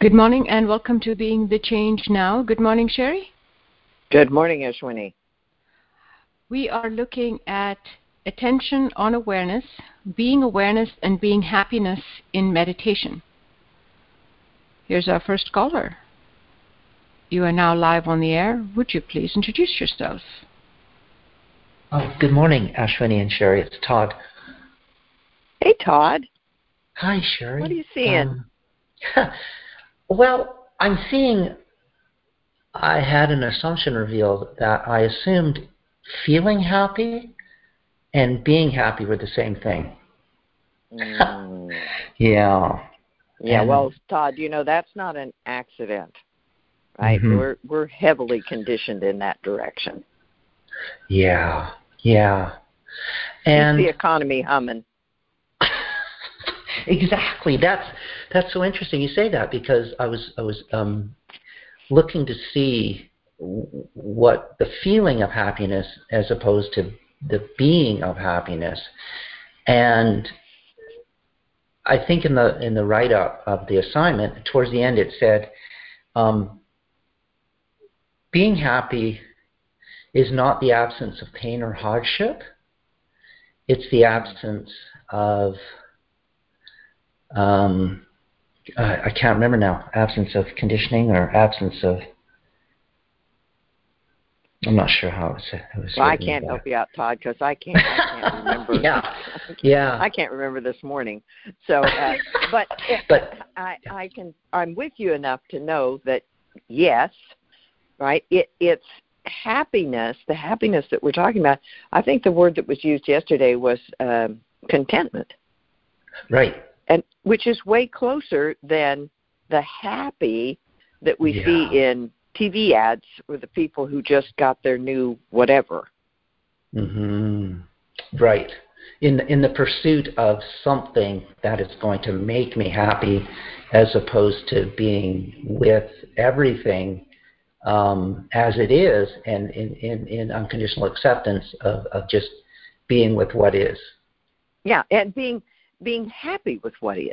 Good morning and welcome to Being the Change Now. Good morning, Cheri. Good morning, Ashwini. We are looking at attention on awareness, being awareness, and being happiness in meditation. Here's our first caller. You are now live on the air. Would you please introduce yourself? Oh, good morning, Ashwini and Cheri. It's Todd. Hey, Todd. Hi, Cheri. What are you seeing? Um, well, I'm seeing. I had an assumption revealed that I assumed feeling happy and being happy were the same thing. Mm. yeah. Yeah, And- well, Todd, you know that's not an accident, right? Mhm. We're we're heavily conditioned in that direction. Yeah. Yeah. Keep And the economy humming. Exactly. That's that's so interesting. You say that because I was I was um, looking to see what the feeling of happiness as opposed to the being of happiness, and I think in the in the write up of the assignment towards the end it said, um, being happy is not the absence of pain or hardship. It's the absence of um, uh, I can't remember now. Absence of conditioning or absence of. I'm not sure how it was. It was Well, I can't help you out, Todd, because I can't. I can't remember. Yeah. Yeah. I can't remember this morning. So, uh, but But I I can. I'm with you enough to know that yes, right. It it's happiness. The happiness that we're talking about. I think the word that was used yesterday was um, contentment. right. And which is way closer than the happy that we Yeah. see in TV ads with the people who just got their new whatever. hmm Right. In in the pursuit of something that is going to make me happy, as opposed to being with everything um, as it is, and in, in, in unconditional acceptance of, of just being with what is. Yeah, and being being happy with what is,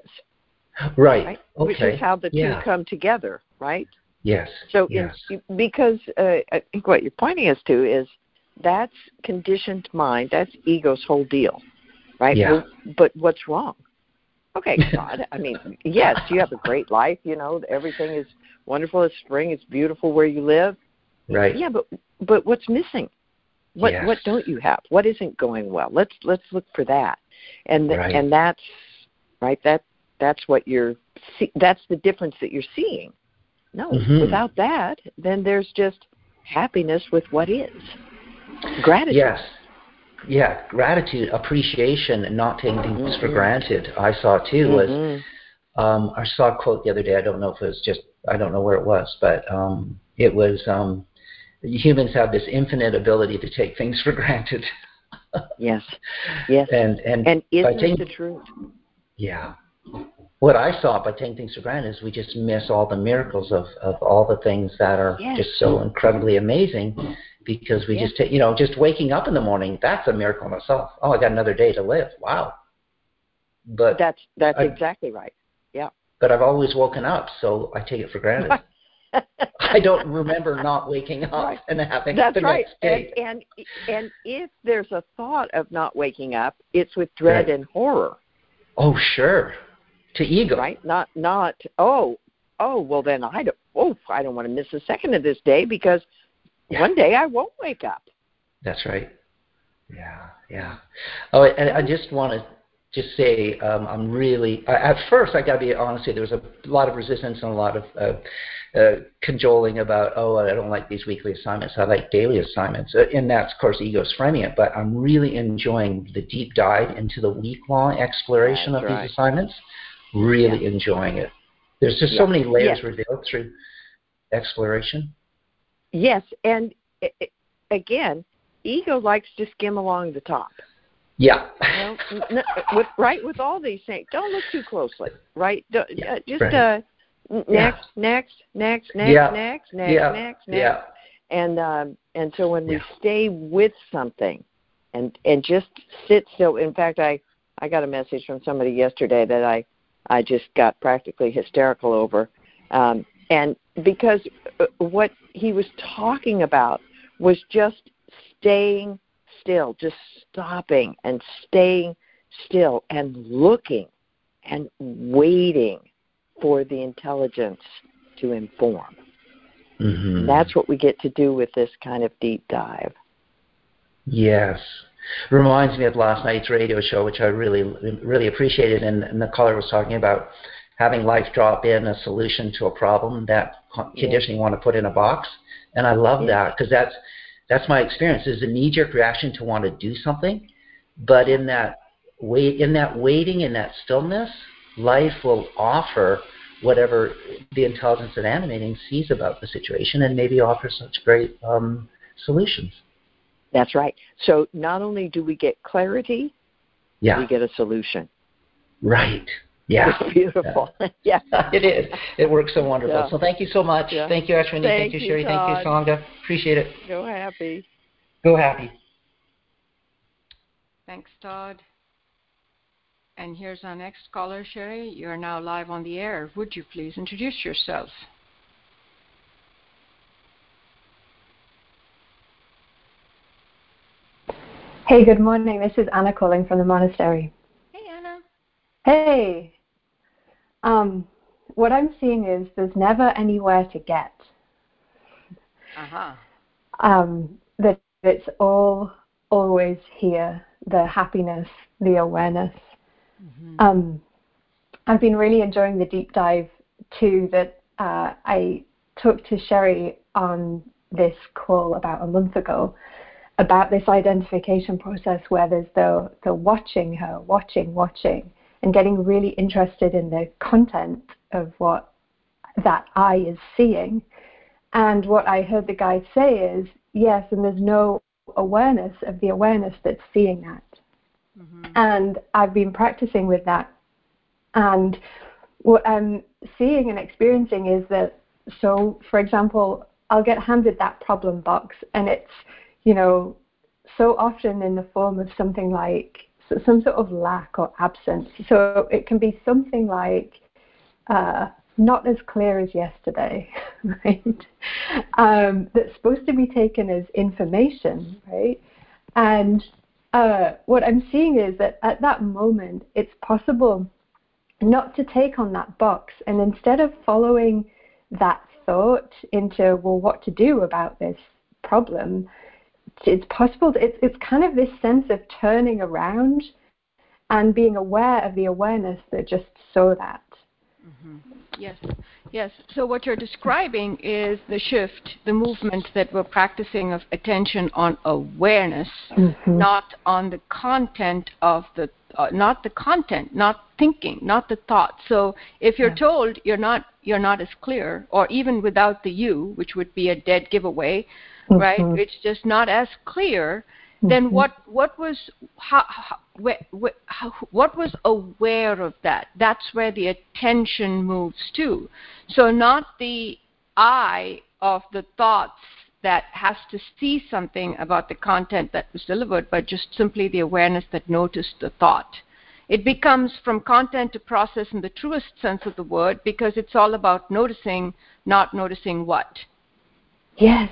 Right. right? Okay. Which is how the yeah. two come together, right? Yes. So yes. in, because uh, I think what you're pointing us to is that's conditioned mind, that's ego's whole deal, right? Yeah. Well, but what's wrong? Okay, God. I mean, yes, you have a great life. You know, everything is wonderful. It's spring. It's beautiful where you live. right. Yeah, but but what's missing? What Yes. what don't you have? What isn't going well? Let's let's look for that, and th- Right. and that's right. That that's what you're. See, that's the difference that you're seeing. No, Mhm. without that, then there's just happiness with what is. Gratitude. Yes. Yeah, gratitude, appreciation, and not taking things for Mhm. granted. I saw too was Mhm. um, I saw a quote the other day. I don't know if it was just I don't know where it was, but um, it was um, humans have this infinite ability to take things for granted, Yes. Yes. and and And it taking the truth? yeah. What I saw by taking things for granted is we just miss all the miracles of, of all the things that are Yes. just so incredibly amazing because we Yes. just take, you know, just waking up in the morning, that's a miracle in itself. Oh, I got another day to live. Wow. But That's that's I- exactly right. Yeah. But I've always woken up, so I take it for granted. I don't remember not waking up Right. and having That's the right. next day. And, and and if there's a thought of not waking up, it's with dread Right. and horror, Oh, sure. To ego. right? Not not oh oh well then I don't oh I don't want to miss a second of this day because Yeah. one day I won't wake up. That's right. Yeah, yeah. Oh, and I just want to just say um, I'm really. I- At first, I got to be honest. There was a lot of resistance and a lot of uh, uh, cajoling about. Oh, I don't like these weekly assignments. I like daily assignments, Uh, and that's of course ego's framing it. But I'm really enjoying the deep dive into the week-long exploration That's of right. these assignments. Really enjoying it. There's just so many layers Yes. revealed through exploration. Yes, and i i again, ego likes to skim along the top. Yeah. N- n- with right with all these things, don't look too closely. Right? Don't, Yeah, uh, just right. uh, n- Yeah. next, next, next, next, Yeah. next, next, yeah. next, next. Yeah. And um, and so when we stay with something, and and just sit still. In fact, I I got a message from somebody yesterday that I I just got practically hysterical over, Um, and because uh, what he was talking about was just staying still, just stopping and staying still and looking and waiting for the intelligence to inform. Mm-hmm. That's what we get to do with this kind of deep dive. Yes. Reminds me of last night's radio show, which I really, really appreciated. And, and the caller was talking about having life drop in a solution to a problem that conditioning want to put in a box. And I love yes. that because that's that's my experience. There's a knee-jerk reaction to want to do something, but in that wait, in that waiting, in that stillness, life will offer whatever the intelligence that animating sees about the situation, and maybe offer such great um, solutions. That's right. So not only do we get clarity, yeah. we get a solution. Right. Yeah. It's beautiful. Yeah. yeah. it is. It works so wonderful. Yeah. So thank you so much. Yeah. Thank you, Ashwini. Thank Thank, you, you, Cheri. Todd. Thank you, Sangha. Appreciate it. Go happy. Go happy. Thanks, Todd. And here's our next caller, Cheri. You are now live on the air. Would you please introduce yourself? Hey, good morning. This is Anna calling from the monastery. Hey, Anna. Hey. Um, what I'm seeing is there's never anywhere to get. Uh-huh. Um, that it's all always here. The happiness, the awareness. Mm-hmm. Um, I've been really enjoying the deep dive too that uh, I took to Cheri on this call about a month ago about this identification process where there's the, the watching her, watching, watching, and getting really interested in the content of what that eye is seeing. And what I heard the guy say is, yes, and there's no awareness of the awareness that's seeing that. Mm-hmm. And I've been practicing with that. And what I'm seeing and experiencing is that, so for example, I'll get handed that problem box, and it's, you know, so often in the form of something like some sort of lack or absence. So it can be something like, uh, not as clear as yesterday, right? Um, that's supposed to be taken as information, right? And uh, what I'm seeing is that at that moment, it's possible not to take on that box and instead of following that thought into, well, what to do about this problem, it's possible, it's, it's kind of this sense of turning around and being aware of the awareness that just saw that. Mm-hmm. Yes, yes. So what you're describing is the shift, the movement that we're practicing of attention on awareness, mm-hmm. not on the content of the, uh, not the content, not thinking, not the thought. So if you're Yeah. told you're not, you're not as clear, or even without the you, which would be a dead giveaway, right? Mhm. It's just not as clear. Then Mhm. what? What was how, how, where, where, how, what was aware of that? That's where the attention moves to. So not the I of the thoughts that has to see something about the content that was delivered, but just simply the awareness that noticed the thought. It becomes from content to process in the truest sense of the word because it's all about noticing, not noticing what. Yes,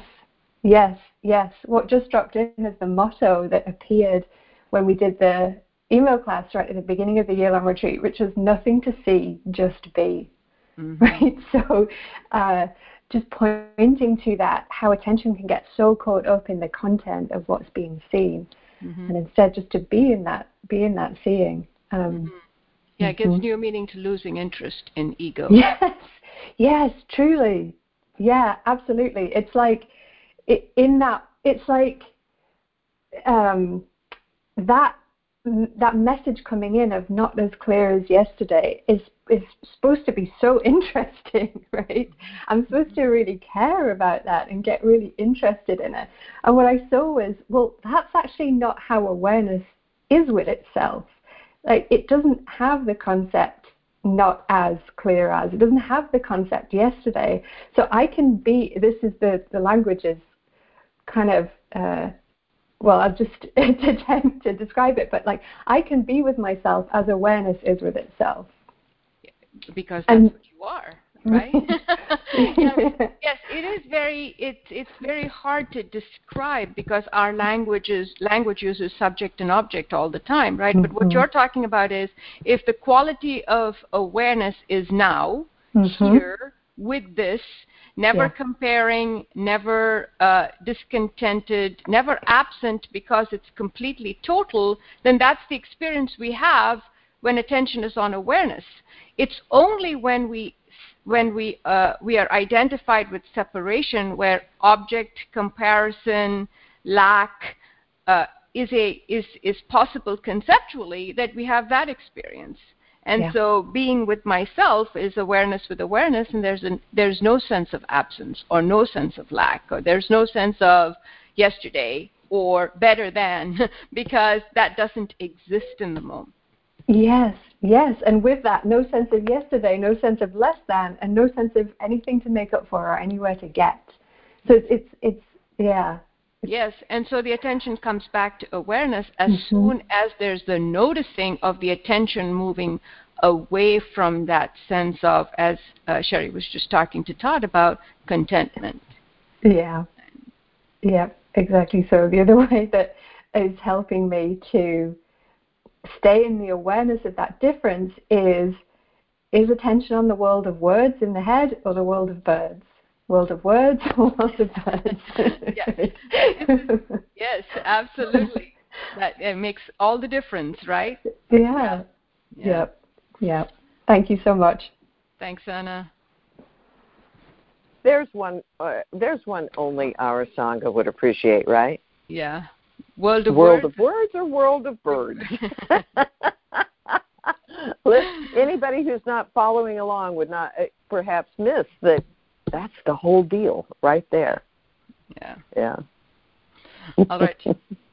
yes, yes. What just dropped in is the motto that appeared when we did the email class right at the beginning of the year long retreat, which was nothing to see, just be. Mhm. Right? So, uh, just pointing to that, how attention can get so caught up in the content of what's being seen, Mhm. and instead just to be in that, be in that seeing. Um, Yeah, it gives new meaning to losing interest in ego. Yes, yes, truly. Yeah, absolutely. It's like it, in that. It's like um, that that message coming in of not as clear as yesterday is is supposed to be so interesting, right? I'm supposed to really care about that and get really interested in it. And what I saw was, well, that's actually not how awareness is with itself. Like it doesn't have the concept not as clear as it doesn't have the concept yesterday. So I can be. This is the the language is kind of. Uh, well, I'll just attempt to describe it, but like I can be with myself as awareness is with itself. Because that's And- what you are, right? Yes, yes, it is very it's it's very hard to describe because our language is language uses subject and object all the time, right? Mm-hmm. But what mm-hmm. you're talking about is if the quality of awareness is now mm-hmm. here with this, never yeah. comparing, never uh, discontented, never absent because it's completely total, then that's the experience we have when attention is on awareness. It's only when we when we uh, we are identified with separation, where object comparison, lack uh, is a is is possible conceptually, that we have that experience. And yeah. so, being with myself is awareness with awareness, and there's an, there's no sense of absence or no sense of lack, or there's no sense of yesterday or better than, because that doesn't exist in the moment. Yes, yes. And with that, no sense of yesterday, no sense of less than, and no sense of anything to make up for or anywhere to get. So it's, it's, it's yeah. Yes, and so the attention comes back to awareness as mm-hmm. soon as there's the noticing of the attention moving away from that sense of, as uh, Cheri was just talking to Todd about, contentment. Yeah, yeah, exactly. So the other way that is helping me to stay in the awareness of that difference is is attention on the world of words in the head or the world of birds? World of words or world of birds? yes. yes, absolutely. That it makes all the difference, right? Yeah. yeah. Yep. Yep. Thank you so much. Thanks, Anna. There's one. Uh, there's one only our sangha would appreciate, right? Yeah. World of World Words? of Words or World of Birds? Anybody who's not following along would not uh, perhaps miss that that's the whole deal right there. Yeah. Yeah. All right.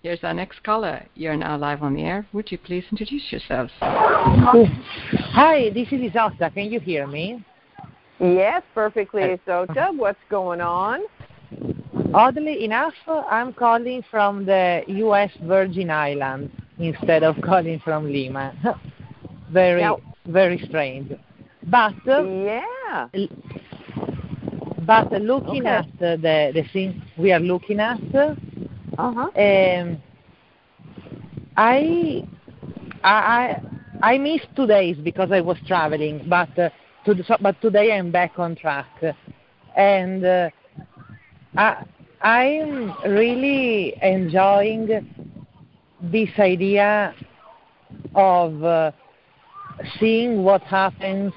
Here's our next caller. You're now live on the air. Would you please introduce yourself? Hi, this is Isotta. Can you hear me? Yes, perfectly, So, Isotta. Uh-huh. What's going on? Oddly enough, I'm calling from the U.S. Virgin Islands instead of calling from Lima. very, now, very strange. But yeah. But looking okay. at the the things we are looking at, uh-huh. um, I I I missed two days because I was traveling, but uh, to, but today I'm back on track, and uh, I I'm really enjoying this idea of uh, seeing what happens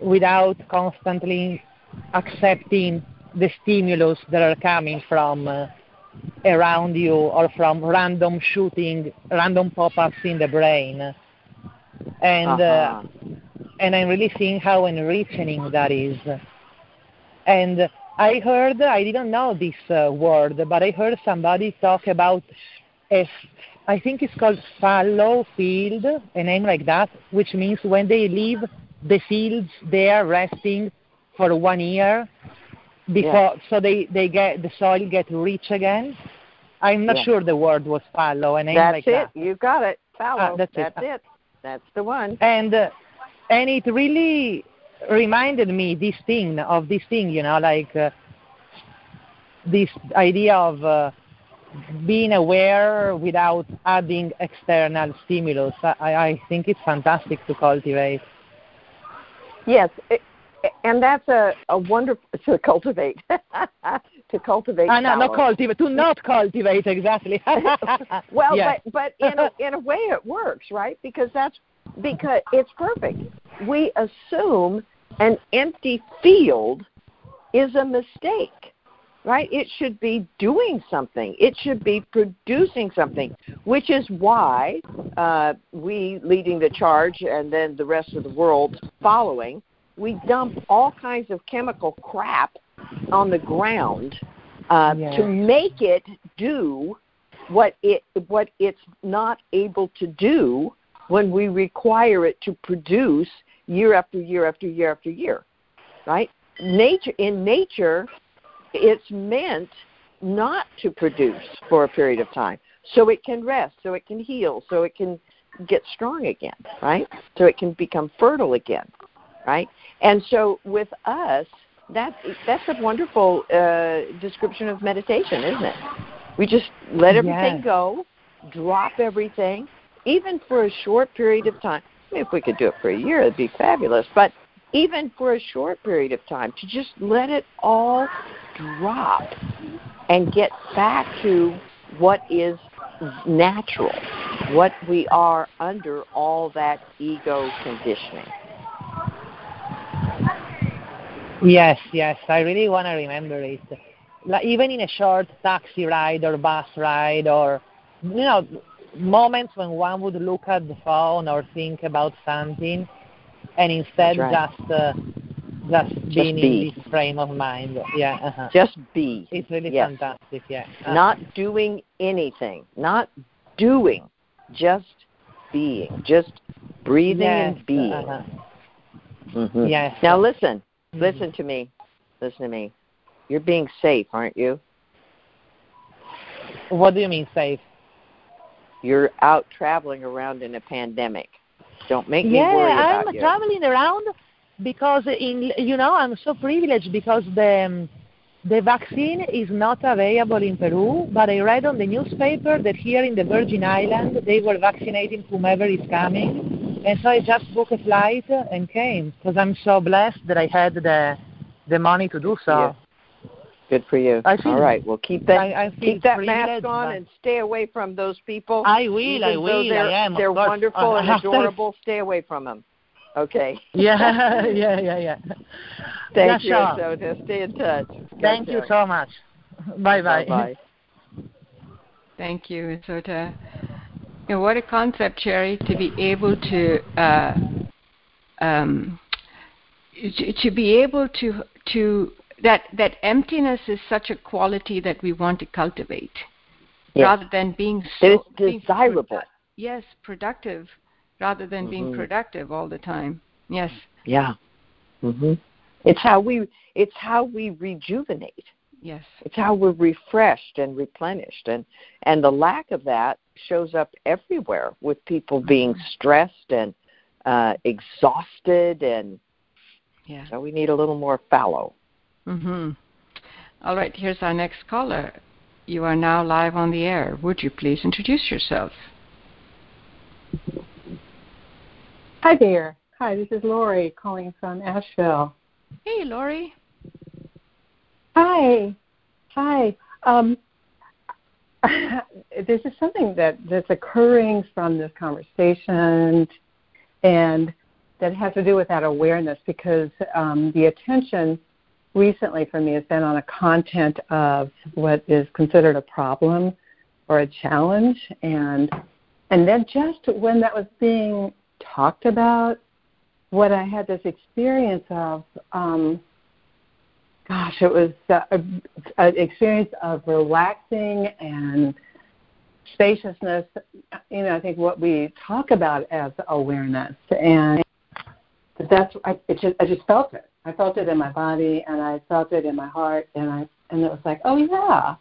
without constantly accepting the stimulus that are coming from uh, around you or from random shooting, random pop-ups in the brain. And uh, uh-huh. and I'm really seeing how enriching that is. And I heard, I didn't know this uh, word, but I heard somebody talk about a, I think it's called fallow field, a name like that, which means when they leave the fields there resting for one year, before yeah. so they they get the soil get rich again. I'm not yeah. sure the word was fallow, a name that's like it. that. You got it. Fallow. Ah, that's, that's it. it. That's the one. And uh, and it really reminded me this thing of this thing, you know, like uh, this idea of uh, being aware without adding external stimulus. I, I think it's fantastic to cultivate. Yes, it, and that's a, a wonderful to cultivate to cultivate. Uh, no, not cultivate. To not cultivate exactly. well, yes. but but in a, in a way it works, right? Because that's because it's perfect. We assume an empty field is a mistake, right? It should be doing something. It should be producing something, which is why uh, we leading the charge and then the rest of the world following, we dump all kinds of chemical crap on the ground uh, yeah. to make it do what it what it's not able to do when we require it to produce year after year after year after year, right? Nature in nature, it's meant not to produce for a period of time, so it can rest, so it can heal, so it can get strong again, right? So it can become fertile again, right? And so with us, that's that's a wonderful uh, description of meditation, isn't it? We just let everything Yes. go, drop everything, even for a short period of time. I mean, if we could do it for a year, it'd be fabulous. But even for a short period of time, to just let it all drop and get back to what is natural, what we are under all that ego conditioning. Yes, yes, I really want to remember it. Like even in a short taxi ride or bus ride, or you know, moments when one would look at the phone or think about something, and instead right. just uh, just being be. in this frame of mind. Yeah, uh-huh. Just be. it's really yes. fantastic. Yeah, uh-huh. Not doing anything. Not doing. Just being. Just breathing yes, and being. uh-huh. Mhm. Yes. Now listen. Mhm. Listen to me. Listen to me. You're being safe, aren't you? What do you mean safe? You're out traveling around in a pandemic. Don't make me yeah, worry about I'm you. traveling around because in you know I'm so privileged because the um, the vaccine is not available in Peru, but I read on the newspaper that here in the Virgin Islands they were vaccinating whomever is coming, and so I just booked a flight and came because I'm so blessed that I had the the money to do so. Yeah. Good for you. I feel- All right. Well, keep that I, I keep that mask on and stay away from those people. I will, I will, They're, I am. they're course. wonderful Uh, and after- adorable. Stay away from them. Okay. Yeah, yeah, yeah, yeah. Thank Yeah, you, sure. Sota. Stay in touch. Thank Gotcha. you so much. Bye bye. Bye-bye. Thank you, Sota. You know, what a concept, Cheri, to be able to uh, um, to, to be able to to that that emptiness is such a quality that we want to cultivate, Yes. rather than being so being desirable. produ- yes, productive, rather than being Mhm. productive all the time. Yes. Yeah. Mhm. It's how we it's how we rejuvenate. Yes. It's how we're refreshed and replenished and and the lack of that shows up everywhere with people being stressed and uh exhausted and Yeah. so we need a little more fallow. Mhm. All right. Here's our next caller. You are now live on the air. Would you please introduce yourself? Hi there. Hi, this is Lori calling from Asheville. Hey, Lori. Hi. Hi. Um, this is something that, that's occurring from this conversation and that has to do with that awareness because um, the attention recently for me has been on a content of what is considered a problem or a challenge and and then just when that was being talked about what I had this experience of, um, gosh, it was uh, an experience of relaxing and spaciousness. You know, I think what we talk about as awareness, and that's I, it just, I just felt it. I felt it in my body, and I felt it in my heart, and I and it was like, oh yeah,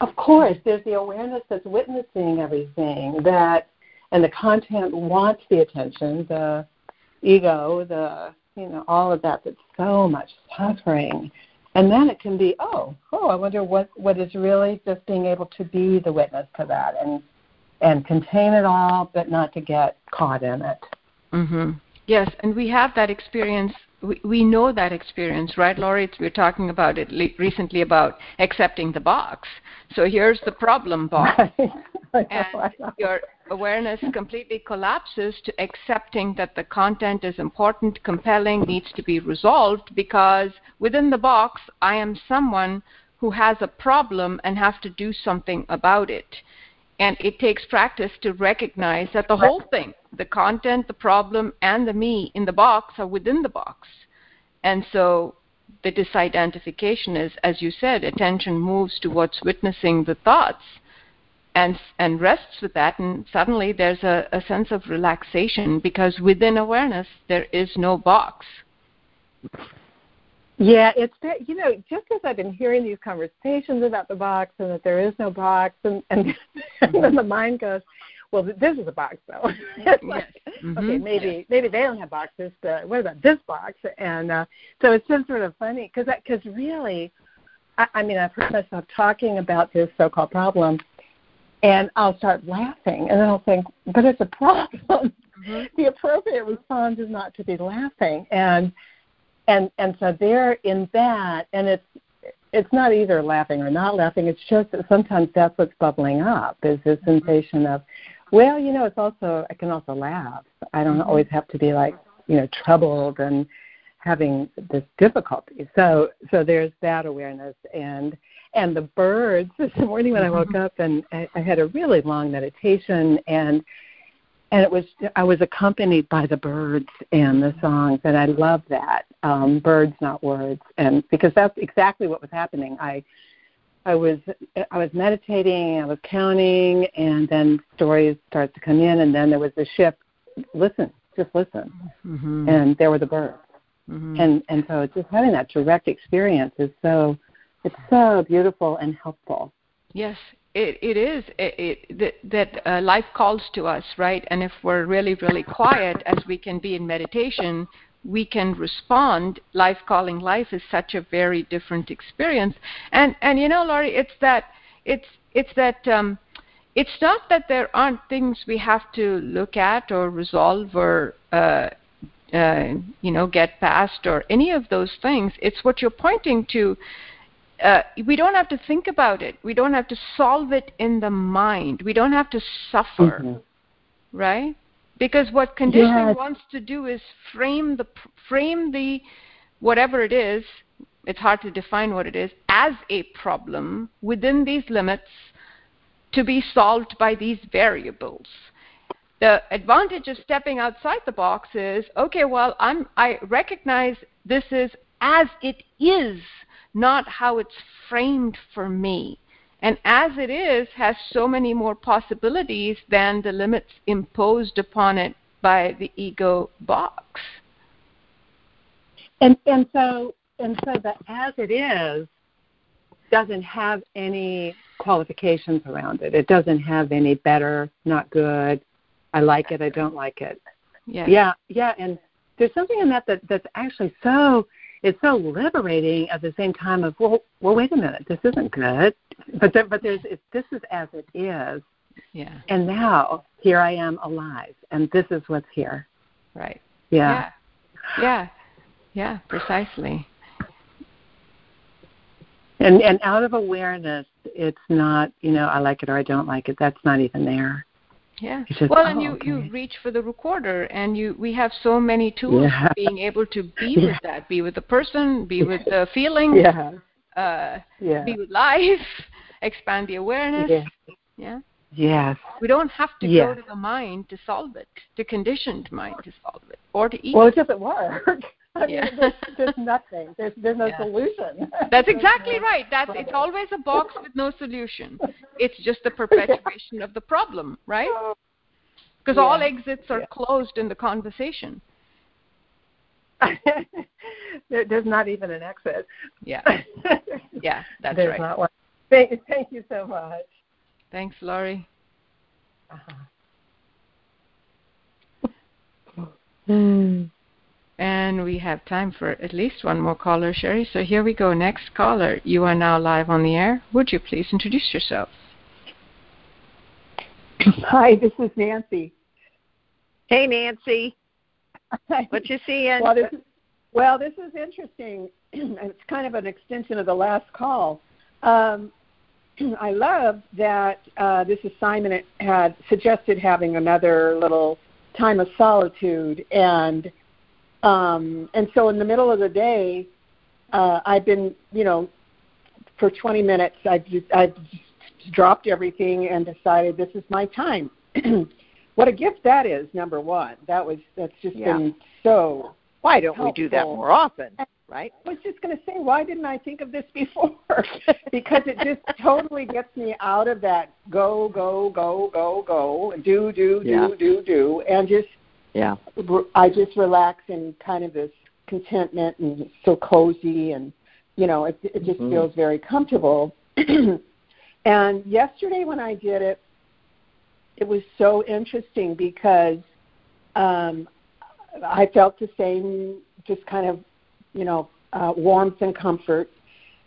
of course. There's the awareness that's witnessing everything that, and the content wants the attention. The ego, the you know, all of that that's so much suffering. And then it can be, oh, oh, I wonder what, what is really just being able to be the witness to that and and contain it all but not to get caught in it. Mhm. Yes, and we have that experience. We, we know that experience, right, Laurie? It's, we're talking about it le- recently about accepting the box. So here's the problem box. And know, I know. your awareness completely collapses to accepting that the content is important, compelling, needs to be resolved because within the box I am someone who has a problem and have to do something about it. And it takes practice to recognize that the whole thing, the content, the problem, and the me in the box are within the box. And so the disidentification is, as you said, attention moves to what's witnessing the thoughts and and rests with that and suddenly there's a, a sense of relaxation because within awareness there is no box Yeah, it's that you know, just as I've been hearing these conversations about the box and that there is no box, and and, and then the mind goes, "Well, this is a box, though." it's like, Mm-hmm. okay, maybe maybe they don't have boxes, but what about this box? And uh, so it's just sort of funny because because really, I, I mean, I've heard myself talking about this so-called problem, and I'll start laughing, and then I'll think, but it's a problem. Mm-hmm. the appropriate response is not to be laughing, and and and so they're in that, and it's it's not either laughing or not laughing. It's just that sometimes that's what's bubbling up is this mm-hmm. sensation of, well, you know, it's also I can also laugh. I don't mm-hmm. always have to be like you know troubled and having this difficulty. So so there's that awareness and and the birds this morning when I woke mm-hmm. up and I, I had a really long meditation and and it was I was accompanied by the birds and the songs, and I love that um, birds, not words, and because that's exactly what was happening. I I was I was meditating, I was counting, and then stories start to come in, and then there was the shift. Listen, just listen, mm-hmm. and there were the birds, mm-hmm. and and so just having that direct experience is so it's so beautiful and helpful. Yes, it, it is it, it, that, that uh, life calls to us, right? And if we're really, really quiet, as we can be in meditation, we can respond. Life calling life is such a very different experience. And and you know, Laurie, it's that it's it's that um, it's not that there aren't things we have to look at or resolve or uh, uh, you know get past or any of those things. It's what you're pointing to uh, we don't have to think about it. We don't have to solve it in the mind. We don't have to suffer, mm-hmm. right? Because what conditioning yes. wants to do is frame the frame the whatever it is. It's hard to define what it is as a problem within these limits to be solved by these variables. The advantage of stepping outside the box is okay. Well, I'm I recognize this is as it is not how it's framed for me. And as it is, has so many more possibilities than the limits imposed upon it by the ego box. And and so and so the as it is doesn't have any qualifications around it. It doesn't have any better, not good, I like it, I don't like it. Yeah. Yeah, yeah, and there's something in that, that that's actually so it's so liberating at the same time of well well wait a minute this isn't good. But there, but there's it's, this is as it is yeah. and now here i am alive and this is what's here. Right. Yeah. Yeah. Yeah, yeah precisely. And and out of awareness it's not you know i like it or i don't like it. That's not even there yeah. Well, oh, and you okay. you reach for the recorder, and you we have so many tools yeah. being able to be yeah. with that, be with the person, be with the feeling, yeah, uh, yeah. be with life, expand the awareness. Yeah. yeah. Yes. We don't have to yes. go to the mind to solve it, the conditioned mind to solve it, or to eat. Well, it doesn't work. I yeah. mean, there's, there's nothing. There's there's no yeah. solution. That's exactly right. That's it's always a box with no solution. It's just the perpetuation of the problem, right? Because yeah. all exits are closed in the conversation. there, there's not even an exit. Yeah. Yeah, that's there's right. Not one. Thank, thank you so much. Thanks, Laurie. Uh-huh. Hmm. And we have time for at least one more caller, Cheri. So here we go. Next caller. You are now live on the air. Would you please introduce yourself? Hi, this is Nancy. Hey, Nancy. What you seeing? well, this is, well, this is interesting. it's kind of an extension of the last call. Um, I love that uh, this assignment had suggested having another little time of solitude and um, and so in the middle of the day, uh, I've been, you know, for 20 minutes, I've just, I've just dropped everything and decided this is my time. what a gift that is! Number one, that was that's just yeah. been so. Why don't helpful. we do that more often? Right? I was just going to say, why didn't I think of this before? because it just totally gets me out of that go, go, go, go, go, do, do, do, yeah. do, do, and just yeah i just relax in kind of this contentment and so cozy and you know it it just mm-hmm. feels very comfortable and yesterday when i did it it was so interesting because um, I felt the same, just kind of, you know, uh, warmth and comfort.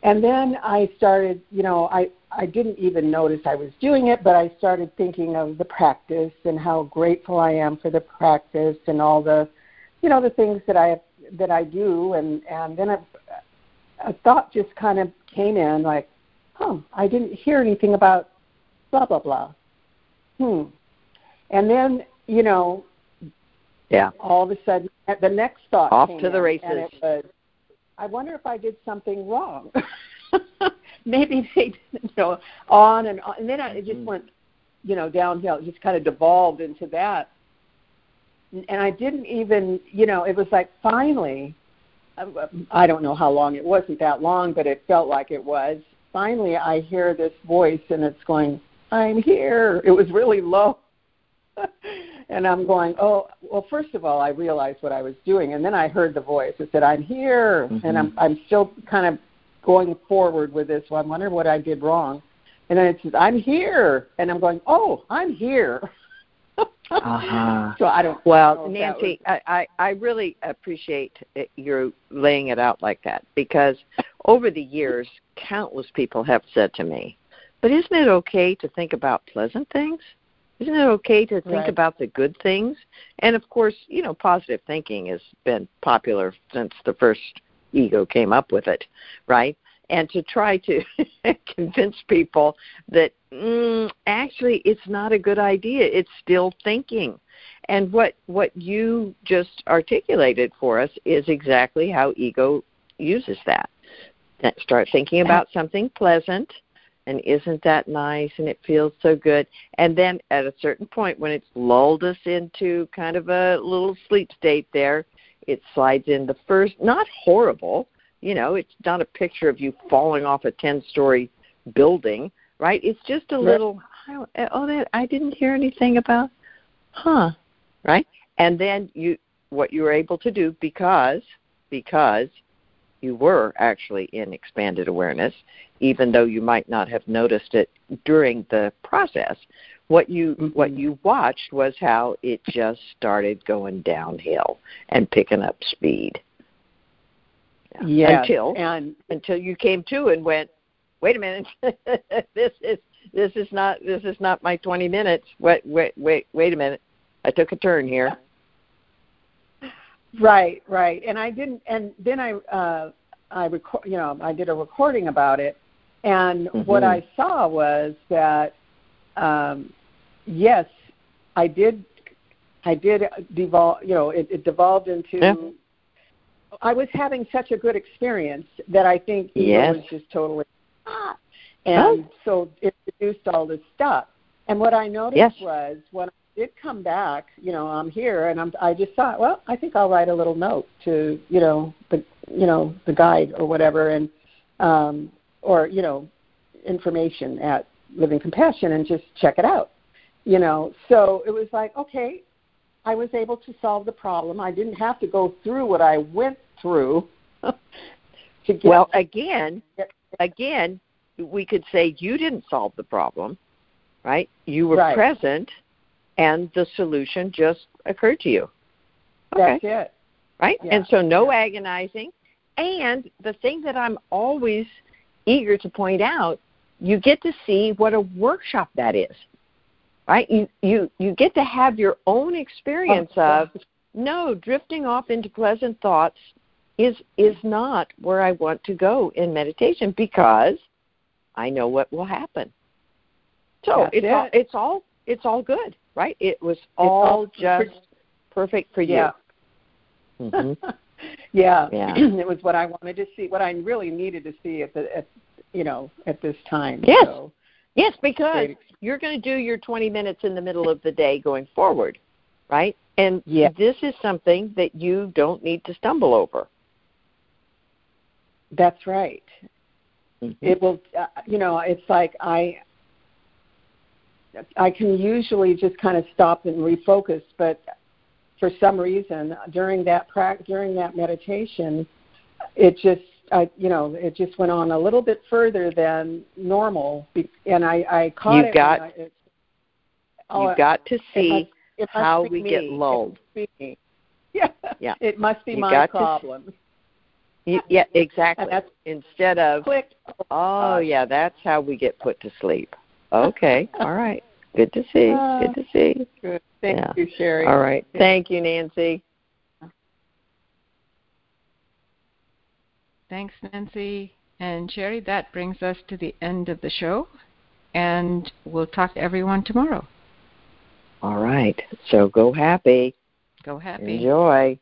And then I started, you know, I I didn't even notice I was doing it, but I started thinking of the practice and how grateful I am for the practice and all the, you know, the things that I that I do. And and then a, a thought just kind of came in, like, oh, I didn't hear anything about blah blah blah. Hmm. And then, you know, yeah, all of a sudden, the next thought off came to the in, races. and it was, I wonder if I did something wrong. Maybe they didn't you know on and on, and then I, it just Mhm. went, you know, downhill. It just kind of devolved into that, and I didn't even, you know, it was like finally, I- I don't know how long. It wasn't that long, but it felt like it was. Finally, I hear this voice, and it's going, "I'm here." It was really low. and I'm going, oh, well, first of all, I realized what I was doing, and then I heard the voice. It said, I'm here, Mhm. and I'm I'm still kind of going forward with this. So I'm wondering what I did wrong, and then it says, I'm here, and I'm going, oh, I'm here. Uh-huh. So I don't. Well, know if that Nancy, I, I, I really appreciate it, your laying it out like that because over the years, countless people have said to me, but isn't it okay to think about pleasant things? Isn't it okay to think Right. about the good things? And of course, you know, positive thinking has been popular since the first ego came up with it, right? And to try to convince people that mm, actually it's not a good idea, it's still thinking. And what what you just articulated for us is exactly how ego uses that. That Start thinking about something pleasant, and isn't that nice? And it feels so good. And then at a certain point, when it's lulled us into kind of a little sleep state, there, it slides in the first, not horrible. You know, it's not a picture of you falling off a ten-story building, right? It's just a little. Oh, that I didn't hear anything about. Huh? Right? And then you, what you were able to do because because you were actually in expanded awareness, even though you might not have noticed it during the process. What you what Mhm. you watched was how it just started going downhill and picking up speed. Yeah. Yes, Until and until you came to and went, wait a minute, this is this is not this is not my twenty minutes. Wait wait wait wait a minute, I took a turn here. Right, right. And I didn't and then I uh I record you know, I did a recording about it and what Mhm. I saw was that um yes, I did I did devolve you know, it, it devolved into Yeah. I was having such a good experience that I think Yes. was just totally ah. and so it produced all this stuff. And what I noticed Yes. was when I did come back, you know, I'm here, and I'm. I just thought, well, I think I'll write a little note to, you know, the, you know, the guide or whatever, and, um, or you know, information at Living Compassion, and just check it out, you know. So it was like, okay, I was able to solve the problem. I didn't have to go through what I went through to get. Well, again, again, we could say you didn't solve the problem, right? You were Right. present, and the solution just occurred to you. Okay, that's it. right? Yeah. And so no Yeah. agonizing. And the thing that I'm always eager to point out, you get to see what a workshop that is. Right? You you you get to have your own experience of no, drifting off into pleasant thoughts is is not where I want to go in meditation because I know what will happen. So That's it's all it's all it's all good, right? It was all, all just perfect for you. Yeah. Mhm. yeah, Yeah. it was what I wanted to see, what I really needed to see at the at you know at this time. Yes. So, Yes, because you're going to do your 20 minutes in the middle of the day going forward, right? And Yeah. this is something that you don't need to stumble over. that's right. Mhm. It will, uh, you know, it's like I. I can usually just kind of stop and refocus, but for some reason during that pra- during that meditation, it just I you know it just went on a little bit further than normal, and I I caught You've it. got- I, it, oh, You've got to see it must how we me. get lulled. must be me. Yeah. Yeah. It must be You my problem. Y- Yeah, exactly. Instead of clicked. oh yeah, that's how we get put to sleep. Okay, all right. Good to see. Uh, Good to see. Good. Thank Yeah. you, Cheri. All right. Thank you, Nancy. Thanks, Nancy and Cheri. That brings us to the end of the show, and we'll talk to everyone tomorrow. All right. So go happy. Go happy. Enjoy.